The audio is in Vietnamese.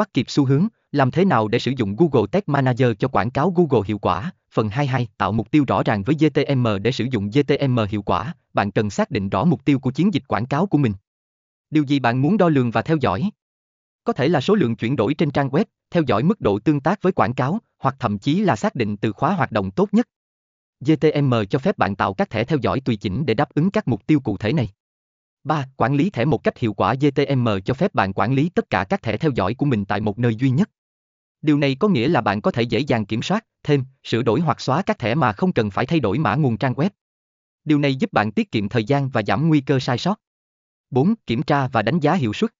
Bắt kịp xu hướng, làm thế nào để sử dụng Google Tag Manager cho quảng cáo Google hiệu quả? Phần 22, tạo mục tiêu rõ ràng với GTM để sử dụng GTM hiệu quả, bạn cần xác định rõ mục tiêu của chiến dịch quảng cáo của mình. Điều gì bạn muốn đo lường và theo dõi? Có thể là số lượng chuyển đổi trên trang web, theo dõi mức độ tương tác với quảng cáo, hoặc thậm chí là xác định từ khóa hoạt động tốt nhất. GTM cho phép bạn tạo các thẻ theo dõi tùy chỉnh để đáp ứng các mục tiêu cụ thể này. 3. Quản lý thẻ một cách hiệu quả GTM cho phép bạn quản lý tất cả các thẻ theo dõi của mình tại một nơi duy nhất. Điều này có nghĩa là bạn có thể dễ dàng kiểm soát, thêm, sửa đổi hoặc xóa các thẻ mà không cần phải thay đổi mã nguồn trang web. Điều này giúp bạn tiết kiệm thời gian và giảm nguy cơ sai sót. 4. Kiểm tra và đánh giá hiệu suất.